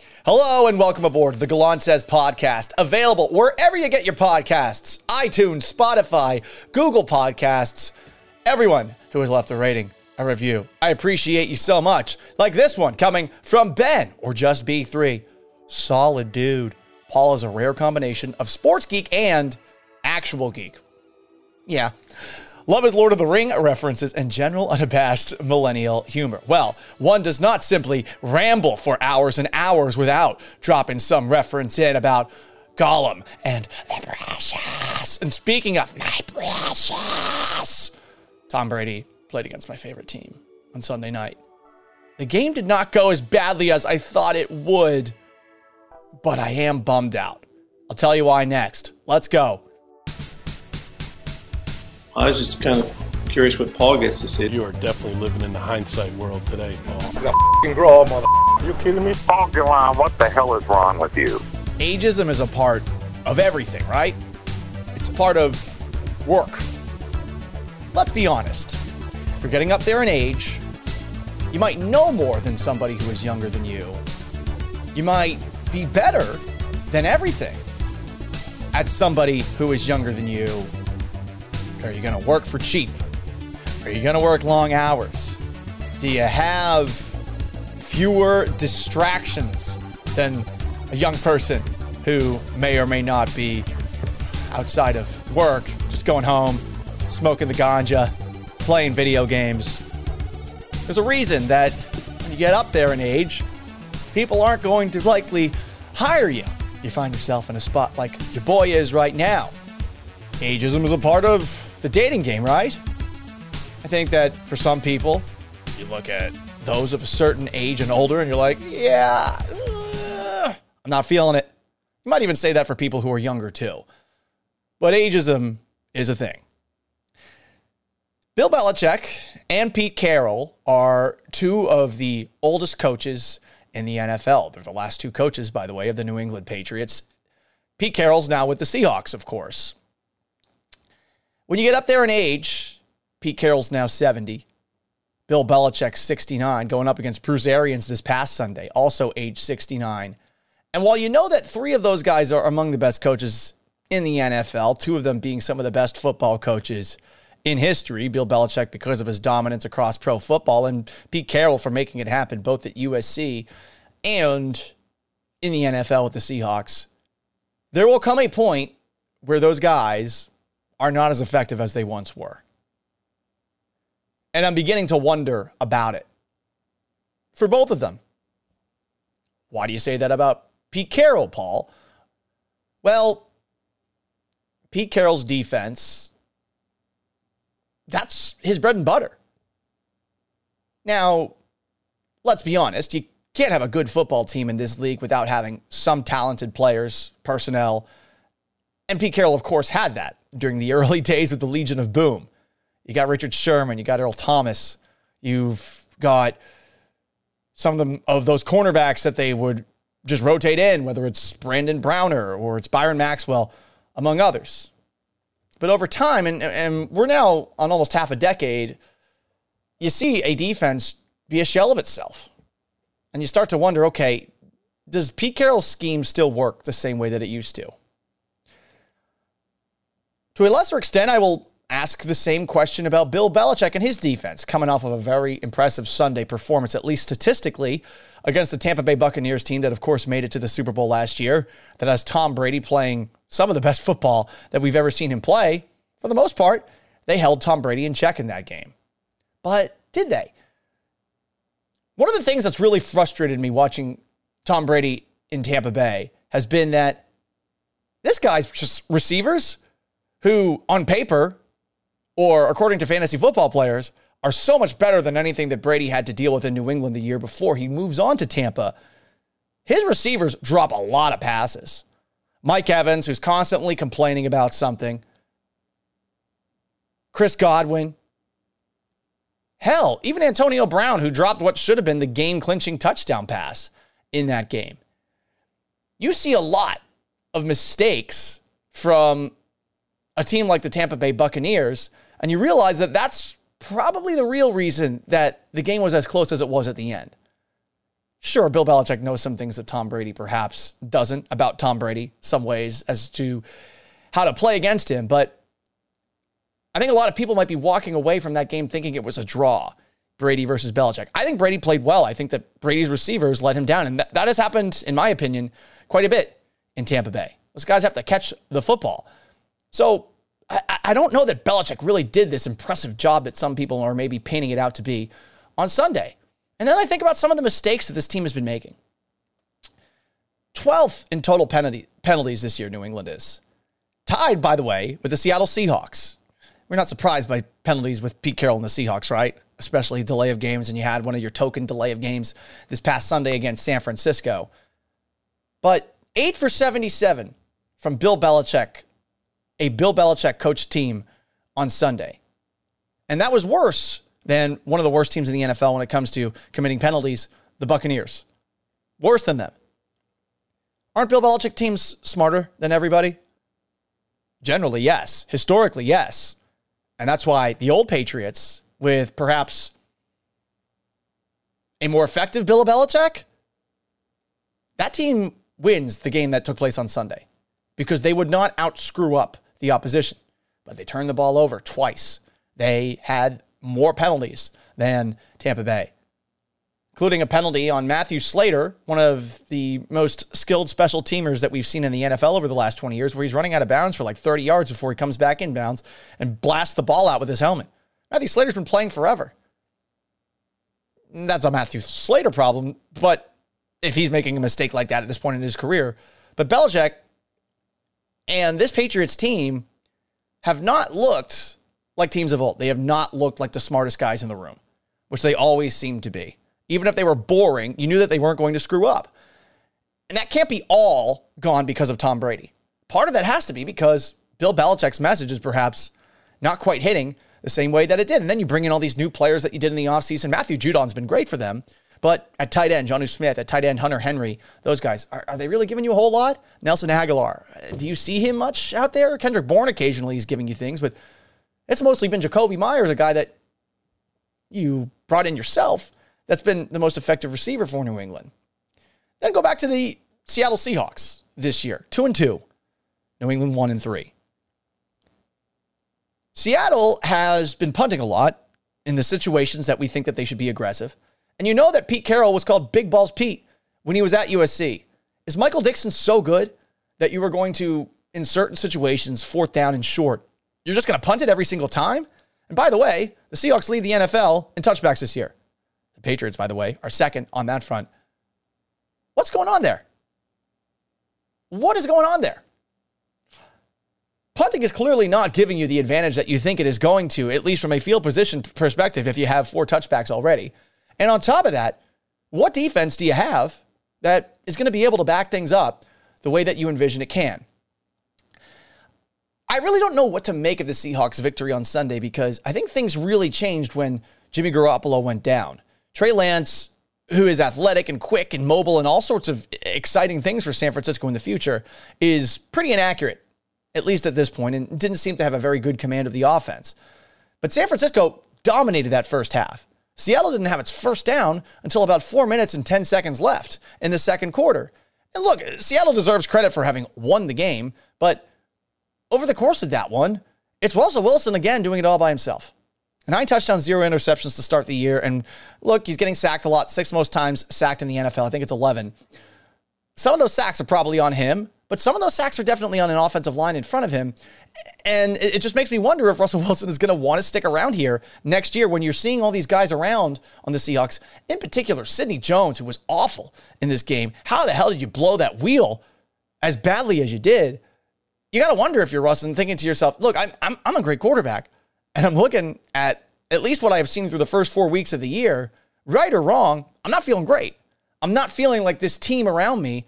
Hello and welcome aboard the Gallant Says podcast, available wherever you get your podcasts iTunes, Spotify, Google Podcasts. Everyone who has left a rating, a review, I appreciate you so much. Like this one coming from Ben or just B3. Solid dude. Paul is a rare combination of sports geek and actual geek. Yeah. Love his Lord of the Ring references and general unabashed millennial humor. Well, one does not simply ramble for hours and hours without dropping some reference in about Gollum and the precious. And speaking of my precious, Tom Brady played against my favorite team on Sunday night. The game did not go as badly as I thought it would, but I am bummed out. I'll tell you why next. Let's go. I was just kind of curious what Paul gets to see. You are definitely living in the hindsight world today, Paul. fucking grow up, mother. You kidding me? Oh, Delon, what the hell is wrong with you? Ageism is a part of everything, right? It's part of work. Let's be honest. If you're getting up there in age, you might know more than somebody who is younger than you. You might be better than everything at somebody who is younger than you. Are you going to work for cheap? Are you going to work long hours? Do you have fewer distractions than a young person who may or may not be outside of work, just going home, smoking the ganja, playing video games? There's a reason that when you get up there in age, people aren't going to likely hire you. You find yourself in a spot like your boy is right now. Ageism is a part of the dating game, right? I think that for some people, you look at those of a certain age and older, and you're like, yeah, uh, I'm not feeling it. You might even say that for people who are younger too. But ageism is a thing. Bill Belichick and Pete Carroll are two of the oldest coaches in the NFL. They're the last two coaches, by the way, of the New England Patriots. Pete Carroll's now with the Seahawks, of course. When you get up there in age, Pete Carroll's now 70. Bill Belichick, 69, going up against Bruce Arians this past Sunday, also age 69. And while you know that three of those guys are among the best coaches in the NFL, two of them being some of the best football coaches in history, Bill Belichick because of his dominance across pro football, and Pete Carroll for making it happen both at USC and in the NFL with the Seahawks, there will come a point where those guys are not as effective as they once were. And I'm beginning to wonder about it for both of them. Why do you say that about Pete Carroll, Paul? Well, Pete Carroll's defense, that's his bread and butter. Now, let's be honest, you can't have a good football team in this league without having some talented players, personnel. And Pete Carroll, of course, had that during the early days with the Legion of Boom. You got Richard Sherman, you got Earl Thomas, you've got some of them of those cornerbacks that they would just rotate in, whether it's Brandon Browner or it's Byron Maxwell, among others. But over time, and, and we're now on almost half a decade, you see a defense be a shell of itself. And you start to wonder okay, does Pete Carroll's scheme still work the same way that it used to? To a lesser extent, I will ask the same question about Bill Belichick and his defense, coming off of a very impressive Sunday performance, at least statistically, against the Tampa Bay Buccaneers team that, of course, made it to the Super Bowl last year, that has Tom Brady playing some of the best football that we've ever seen him play. For the most part, they held Tom Brady in check in that game. But did they? One of the things that's really frustrated me watching Tom Brady in Tampa Bay has been that this guy's just receivers who, on paper, or according to fantasy football players, are so much better than anything that Brady had to deal with in New England the year before he moves on to Tampa. His receivers drop a lot of passes. Mike Evans, who's constantly complaining about something, Chris Godwin, hell, even Antonio Brown, who dropped what should have been the game clinching touchdown pass in that game. You see a lot of mistakes from a team like the Tampa Bay Buccaneers, and you realize that that's probably the real reason that the game was as close as it was at the end. Sure, Bill Belichick knows some things that Tom Brady perhaps doesn't about Tom Brady, some ways as to how to play against him. But I think a lot of people might be walking away from that game thinking it was a draw, Brady versus Belichick. I think Brady played well. I think that Brady's receivers let him down. And that, that has happened, in my opinion, quite a bit in Tampa Bay. Those guys have to catch the football. So I, I don't know that Belichick really did this impressive job that some people are maybe painting it out to be on Sunday. And then I think about some of the mistakes that this team has been making. 12th in total penalty, penalties this year, New England is. Tied, by the way, with the Seattle Seahawks. We're not surprised by penalties with Pete Carroll and the Seahawks, right? Especially delay of games, and you had one of your token delay of games this past Sunday against San Francisco. But eight for 77 from Bill Belichick, a Bill Belichick coached team on Sunday. And that was worse than one of the worst teams in the NFL when it comes to committing penalties, the Buccaneers. Worse than them. Aren't Bill Belichick teams smarter than everybody? Generally, yes. Historically, yes. And that's why the old Patriots, with perhaps a more effective Bill Belichick, that team wins the game that took place on Sunday because they would not out screw up the opposition. But they turned the ball over twice. They had more penalties than Tampa Bay, including a penalty on Matthew Slater, one of the most skilled special teamers that we've seen in the NFL over the last 20 years, where he's running out of bounds for like 30 yards before he comes back in bounds and blasts the ball out with his helmet. Matthew Slater's been playing forever. That's a Matthew Slater problem, but if he's making a mistake like that at this point in his career. But Belichick and this Patriots team have not looked like teams of old. They have not looked like the smartest guys in the room, which they always seem to be. Even if they were boring, you knew that they weren't going to screw up. And that can't be all gone because of Tom Brady. Part of that has to be because Bill Belichick's message is perhaps not quite hitting the same way that it did. And then you bring in all these new players that you did in the offseason. Matthew Judon's been great for them. But at tight end, Jonnu Smith, at tight end, Hunter Henry, those guys, are, are, they really giving you a whole lot? Nelson Agholor, do you see him much out there? Kendrick Bourne occasionally is giving you things, but it's mostly been Jakobi Meyers, a guy that you brought in yourself, that's been the most effective receiver for New England. Then go back to the Seattle Seahawks this year, two and two, New England one and three. Seattle has been punting a lot in the situations that we think that they should be aggressive. And you know that Pete Carroll was called Big Balls Pete when he was at USC. Is Michael Dickson so good that you were going to, in certain situations, fourth down and short, you're just going to punt it every single time? And by the way, the Seahawks lead the NFL in touchbacks this year. The Patriots, by the way, are second on that front. What's going on there? What is going on there? Punting is clearly not giving you the advantage that you think it is going to, at least from a field position perspective, if you have four touchbacks already. And on top of that, what defense do you have that is going to be able to back things up the way that you envision it can? I really don't know what to make of the Seahawks victory on Sunday because I think things really changed when Jimmy Garoppolo went down. Trey Lance, who is athletic and quick and mobile and all sorts of exciting things for San Francisco in the future, is pretty inaccurate, at least at this point, and didn't seem to have a very good command of the offense. But San Francisco dominated that first half. Seattle didn't have its first down until about four minutes and 10 seconds left in the second quarter. And look, Seattle deserves credit for having won the game, but over the course of that one, it's Russell Wilson again doing it all by himself. Nine touchdowns, zero interceptions to start the year. And look, he's getting sacked a lot, six most times sacked in the NFL. I think it's 11. Some of those sacks are probably on him, but some of those sacks are definitely on an offensive line in front of him. And it just makes me wonder if Russell Wilson is going to want to stick around here next year when you're seeing all these guys around on the Seahawks, in particular, Sidney Jones, who was awful in this game. How the hell did you blow that wheel as badly as you did? You got to wonder if you're Russell and thinking to yourself, look, I'm, I'm, I'm a great quarterback. And I'm looking at at least what I've seen through the first four weeks of the year, right or wrong, I'm not feeling great. I'm not feeling like this team around me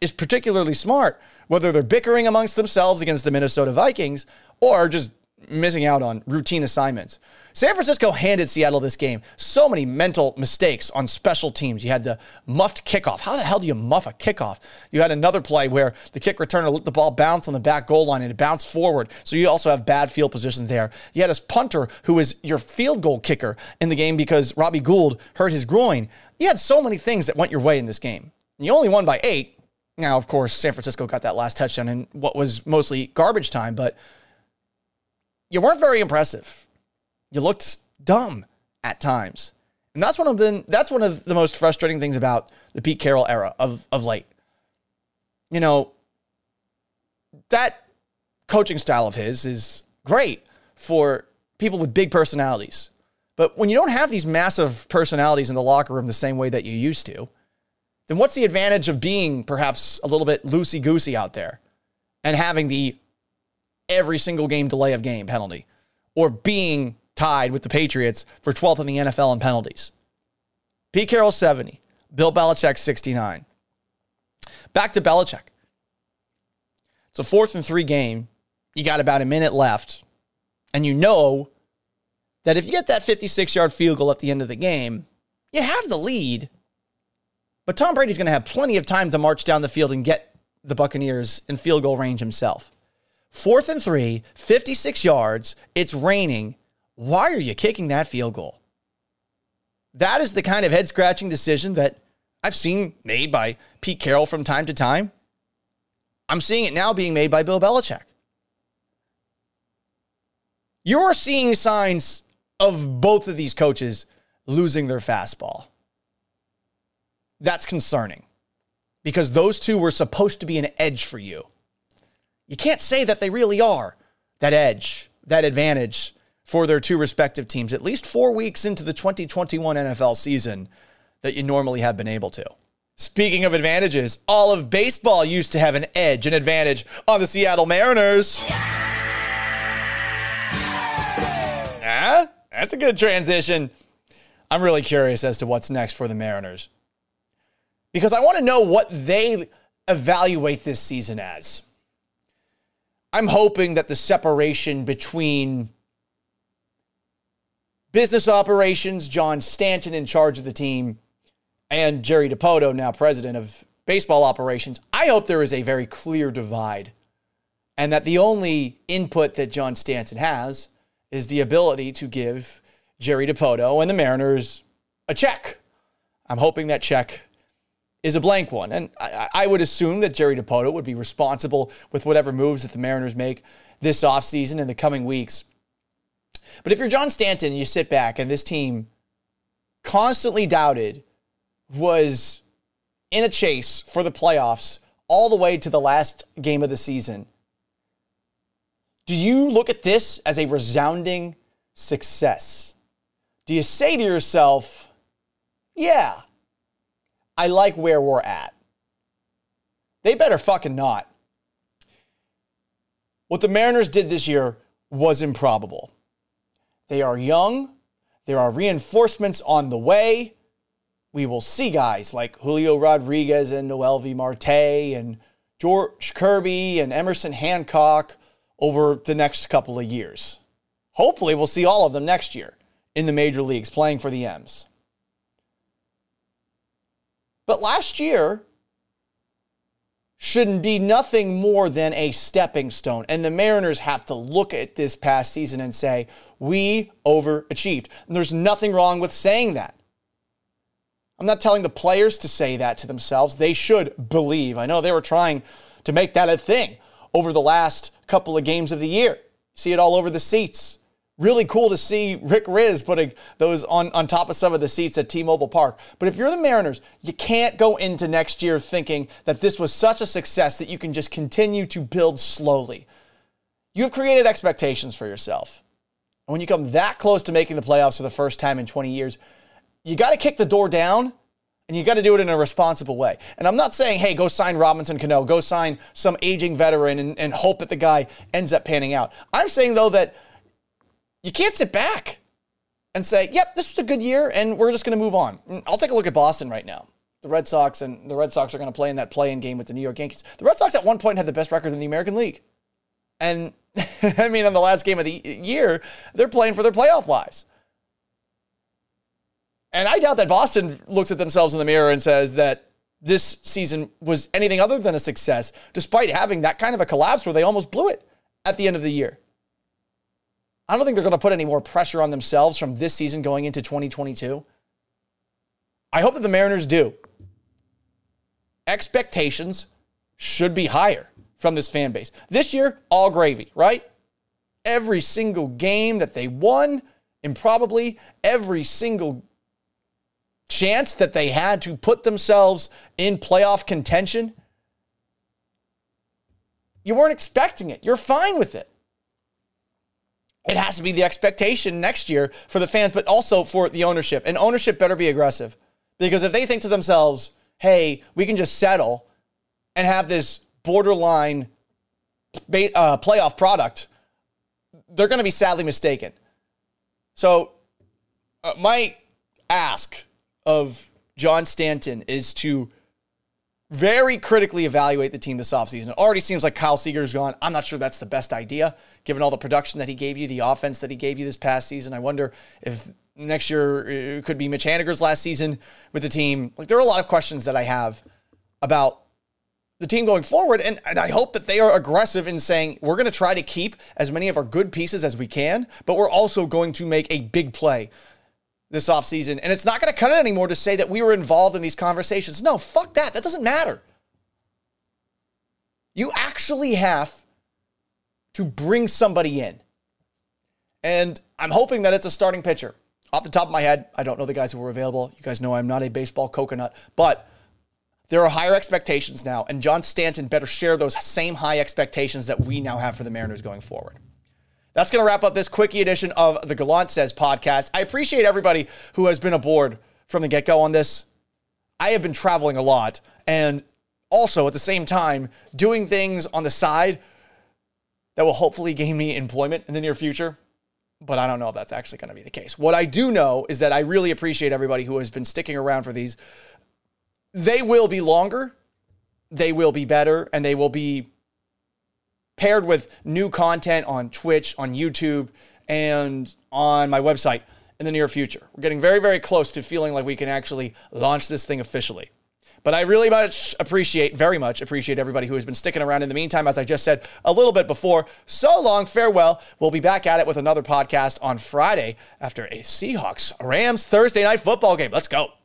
is particularly smart whether they're bickering amongst themselves against the Minnesota Vikings or just missing out on routine assignments. San Francisco handed Seattle this game. So many mental mistakes on special teams. You had the muffed kickoff. How the hell do you muff a kickoff? You had another play where the kick returner let the ball bounce on the back goal line and it bounced forward. So you also have bad field position there. You had a punter who was your field goal kicker in the game because Robbie Gould hurt his groin. You had so many things that went your way in this game. And You only won by eight. Now, of course, San Francisco got that last touchdown in what was mostly garbage time, but you weren't very impressive you looked dumb at times. And that's one of the that's one of the most frustrating things about the Pete Carroll era of of late. You know, that coaching style of his is great for people with big personalities. But when you don't have these massive personalities in the locker room the same way that you used to, then what's the advantage of being perhaps a little bit loosey goosey out there and having the every single game delay of game penalty or being tied with the Patriots for 12th in the NFL in penalties. Pete Carroll 70, Bill Belichick 69. Back to Belichick. It's a fourth and three game. You got about a minute left. And you know that if you get that 56 yard field goal at the end of the game, you have the lead. But Tom Brady's going to have plenty of time to march down the field and get the Buccaneers in field goal range himself. Fourth and three, 56 yards. It's raining. Why are you kicking that field goal? That is the kind of head scratching decision that I've seen made by Pete Carroll from time to time. I'm seeing it now being made by Bill Belichick. You're seeing signs of both of these coaches losing their fastball. That's concerning because those two were supposed to be an edge for you. You can't say that they really are that edge, that advantage for their two respective teams, at least four weeks into the 2021 NFL season that you normally have been able to. Speaking of advantages, all of baseball used to have an edge, an advantage on the Seattle Mariners. Ah, that's a good transition. I'm really curious as to what's next for the Mariners because I want to know what they evaluate this season as. I'm hoping that the separation between business operations, John Stanton in charge of the team, and Jerry Dipoto, now president of baseball operations. I hope there is a very clear divide and that the only input that John Stanton has is the ability to give Jerry Dipoto and the Mariners a check. I'm hoping that check is a blank one. And I, I would assume that Jerry Dipoto would be responsible with whatever moves that the Mariners make this offseason in the coming weeks. But if you're John Stanton, and you sit back and this team constantly doubted was in a chase for the playoffs all the way to the last game of the season. Do you look at this as a resounding success? Do you say to yourself, yeah, I like where we're at? They better fucking not. What the Mariners did this year was improbable. They are young. There are reinforcements on the way. We will see guys like Julio Rodriguez and Noelvi Marte and George Kirby and Emerson Hancock over the next couple of years. Hopefully, we'll see all of them next year in the major leagues playing for the M's. But last year, shouldn't be nothing more than a stepping stone. And the Mariners have to look at this past season and say, we overachieved. And there's nothing wrong with saying that. I'm not telling the players to say that to themselves. They should believe. I know they were trying to make that a thing over the last couple of games of the year. See it all over the seats really cool to see Rick Rizzs putting those on, on top of some of the seats at T-Mobile Park. But if you're the Mariners, you can't go into next year thinking that this was such a success that you can just continue to build slowly. You've created expectations for yourself. And when you come that close to making the playoffs for the first time in 20 years, you got to kick the door down and you got to do it in a responsible way. And I'm not saying, hey, go sign Robinson Cano, go sign some aging veteran and, and hope that the guy ends up panning out. I'm saying, though, that – you can't sit back and say, yep, this was a good year and we're just going to move on. Mm, I'll take a look at Boston right now. The Red Sox and the Red Sox are going to play in that play in game with the New York Yankees. The Red Sox at one point had the best record in the American League. And I mean, in the last game of the year, they're playing for their playoff lives. And I doubt that Boston looks at themselves in the mirror and says that this season was anything other than a success, despite having that kind of a collapse where they almost blew it at the end of the year. I don't think they're going to put any more pressure on themselves from this season going into 2022. I hope that the Mariners do. Expectations should be higher from this fan base. This year, all gravy, right? Every single game that they won, and probably every single chance that they had to put themselves in playoff contention, you weren't expecting it. You're fine with it. It has to be the expectation next year for the fans, but also for the ownership. And ownership better be aggressive. Because if they think to themselves, hey, we can just settle and have this borderline uh, playoff product, they're going to be sadly mistaken. So, uh, my ask of John Stanton is to very critically evaluate the team this offseason. It already seems like Kyle Seager's gone. I'm not sure that's the best idea, given all the production that he gave you, the offense that he gave you this past season. I wonder if next year it could be Mitch Haniger's last season with the team. Like there are a lot of questions that I have about the team going forward. And, and I hope that they are aggressive in saying we're going to try to keep as many of our good pieces as we can, but we're also going to make a big play this offseason. And it's not going to cut it anymore to say that we were involved in these conversations. No, fuck that. That doesn't matter. You actually have to bring somebody in. And I'm hoping that it's a starting pitcher. Off the top of my head, I don't know the guys who were available. You guys know I'm not a baseball coconut, but there are higher expectations now, and John Stanton better share those same high expectations that we now have for the Mariners going forward. That's going to wrap up this quickie edition of the Gallant Says podcast. I appreciate everybody who has been aboard from the get go on this. I have been traveling a lot and also at the same time doing things on the side that will hopefully gain me employment in the near future. But I don't know if that's actually going to be the case. What I do know is that I really appreciate everybody who has been sticking around for these. They will be longer, they will be better, and they will be paired with new content on Twitch, on YouTube, and on my website in the near future. We're getting very, very close to feeling like we can actually launch this thing officially. But I really much appreciate, very much appreciate everybody who has been sticking around in the meantime. As I just said a little bit before, so long, farewell. We'll be back at it with another podcast on Friday after a Seahawks Rams Thursday night football game. Let's go.